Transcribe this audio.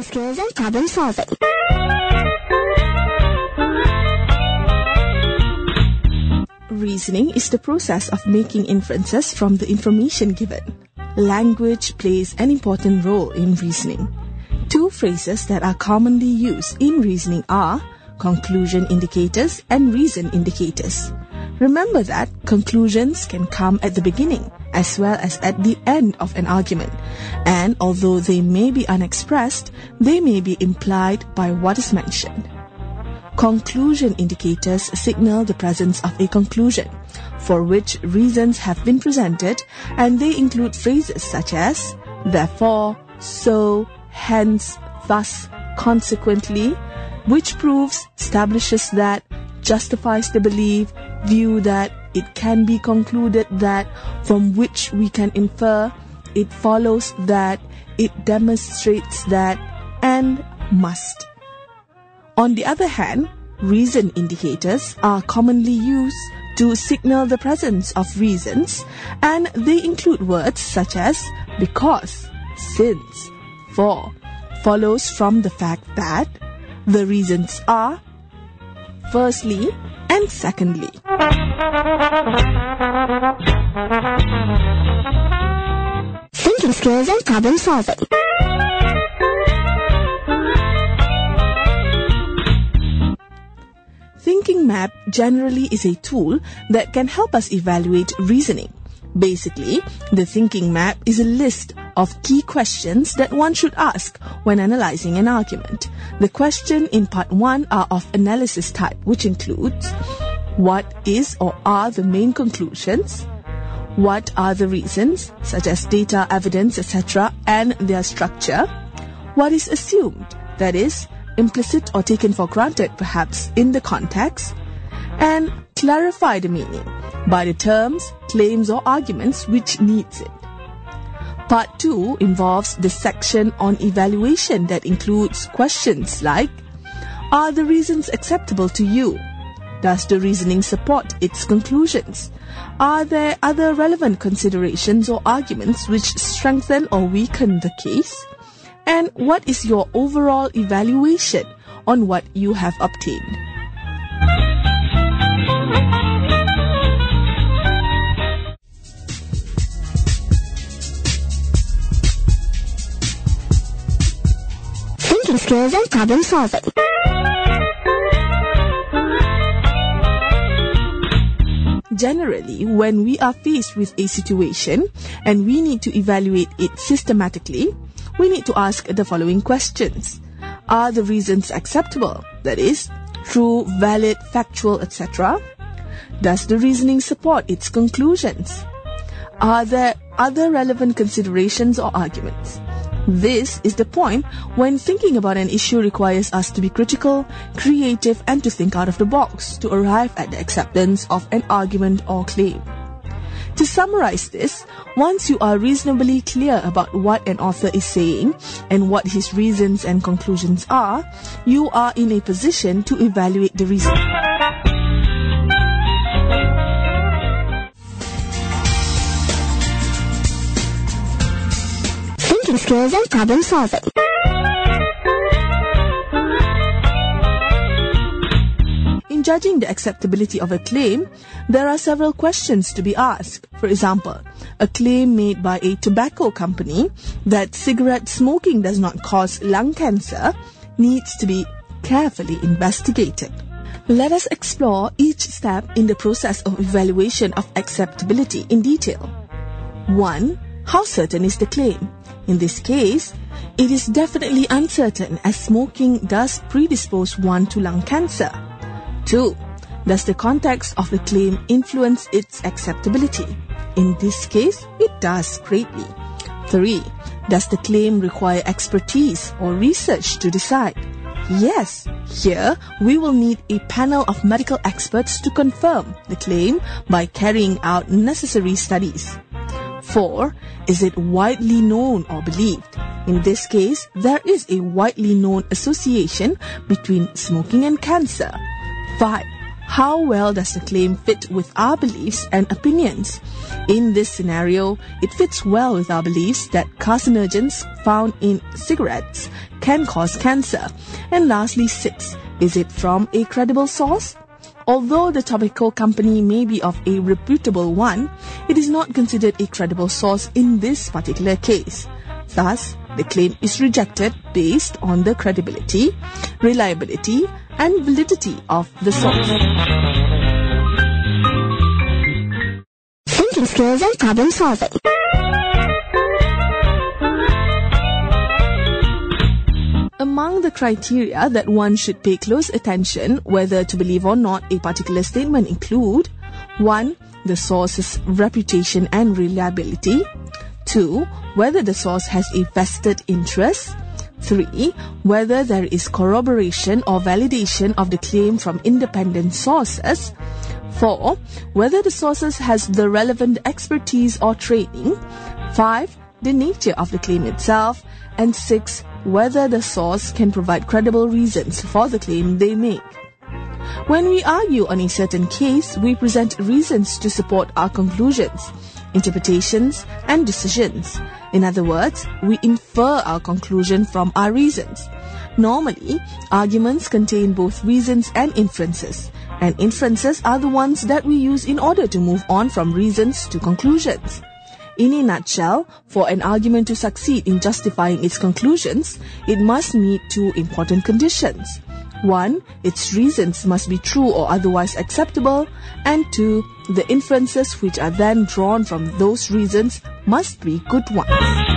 skills and problem solving. Reasoning is the process of making inferences from the information given. Language plays an important role in reasoning. Two phrases that are commonly used in reasoning are conclusion indicators and reason indicators. Remember that conclusions can come at the beginning as well as at the end of an argument, and although they may be unexpressed, they may be implied by what is mentioned. Conclusion indicators signal the presence of a conclusion, for which reasons have been presented, and they include phrases such as therefore, so, hence, thus, consequently, which proves, establishes that, justifies the belief, view that, it can be concluded that, from which we can infer, it follows that, it demonstrates that, and must. On the other hand, reason indicators are commonly used to signal the presence of reasons and they include words such as because, since, for, follows from the fact that, the reasons are, firstly, and secondly. Thinking skills and problem solving. Thinking Map generally is a tool that can help us evaluate reasoning. Basically, the thinking map is a list of key questions that one should ask when analyzing an argument. The question in part 1 are of analysis type, which includes what is or are the main conclusions, what are the reasons, such as data, evidence, etc., and their structure, what is assumed, that is, implicit or taken for granted perhaps in the context, and clarify the meaning by the terms, claims, or arguments which needs it. Part 2 involves the section on evaluation that includes questions like Are the reasons acceptable to you? Does the reasoning support its conclusions? Are there other relevant considerations or arguments which strengthen or weaken the case? And what is your overall evaluation on what you have obtained? Thinking skills and problem solving. Generally, when we are faced with a situation and we need to evaluate it systematically, we need to ask the following questions. Are the reasons acceptable? That is, true, valid, factual, etc. Does the reasoning support its conclusions? Are there other relevant considerations or arguments? This is the point when thinking about an issue requires us to be critical, creative, and to think out of the box to arrive at the acceptance of an argument or claim. To summarize this, once you are reasonably clear about what an author is saying and what his reasons and conclusions are, you are in a position to evaluate the reason. Skills and problem solving. In judging the acceptability of a claim, there are several questions to be asked. For example, a claim made by a tobacco company that cigarette smoking does not cause lung cancer needs to be carefully investigated. Let us explore each step in the process of evaluation of acceptability in detail. 1. How certain is the claim? In this case, it is definitely uncertain as smoking does predispose one to lung cancer. 2. Does the context of the claim influence its acceptability? In this case, it does greatly. 3. Does the claim require expertise or research to decide? Yes, here we will need a panel of medical experts to confirm the claim by carrying out necessary studies. 4. Is it widely known or believed? In this case, there is a widely known association between smoking and cancer. 5. How well does the claim fit with our beliefs and opinions? In this scenario, it fits well with our beliefs that carcinogens found in cigarettes can cause cancer? And lastly, 6. Is it from a credible source? Although the tobacco company may be of a reputable one, it is not considered a credible source in this particular case. Thus, the claim is rejected based on the credibility, reliability, and validity of the source. Thinking skills and problem solving. Among the criteria that one should pay close attention whether to believe or not a particular statement include 1. The source's reputation and reliability 2. Whether the source has a vested interest 3. Whether there is corroboration or validation of the claim from independent sources 4. Whether the sources has the relevant expertise or training 5. The nature of the claim itself and 6 whether the source can provide credible reasons for the claim they make. When we argue on a certain case, we present reasons to support our conclusions, interpretations, and decisions. In other words, we infer our conclusion from our reasons. Normally, arguments contain both reasons and inferences, and inferences are the ones that we use in order to move on from reasons to conclusions. In a nutshell, for an argument to succeed in justifying its conclusions, it must meet two important conditions. One, its reasons must be true or otherwise acceptable, and two, the inferences which are then drawn from those reasons must be good ones.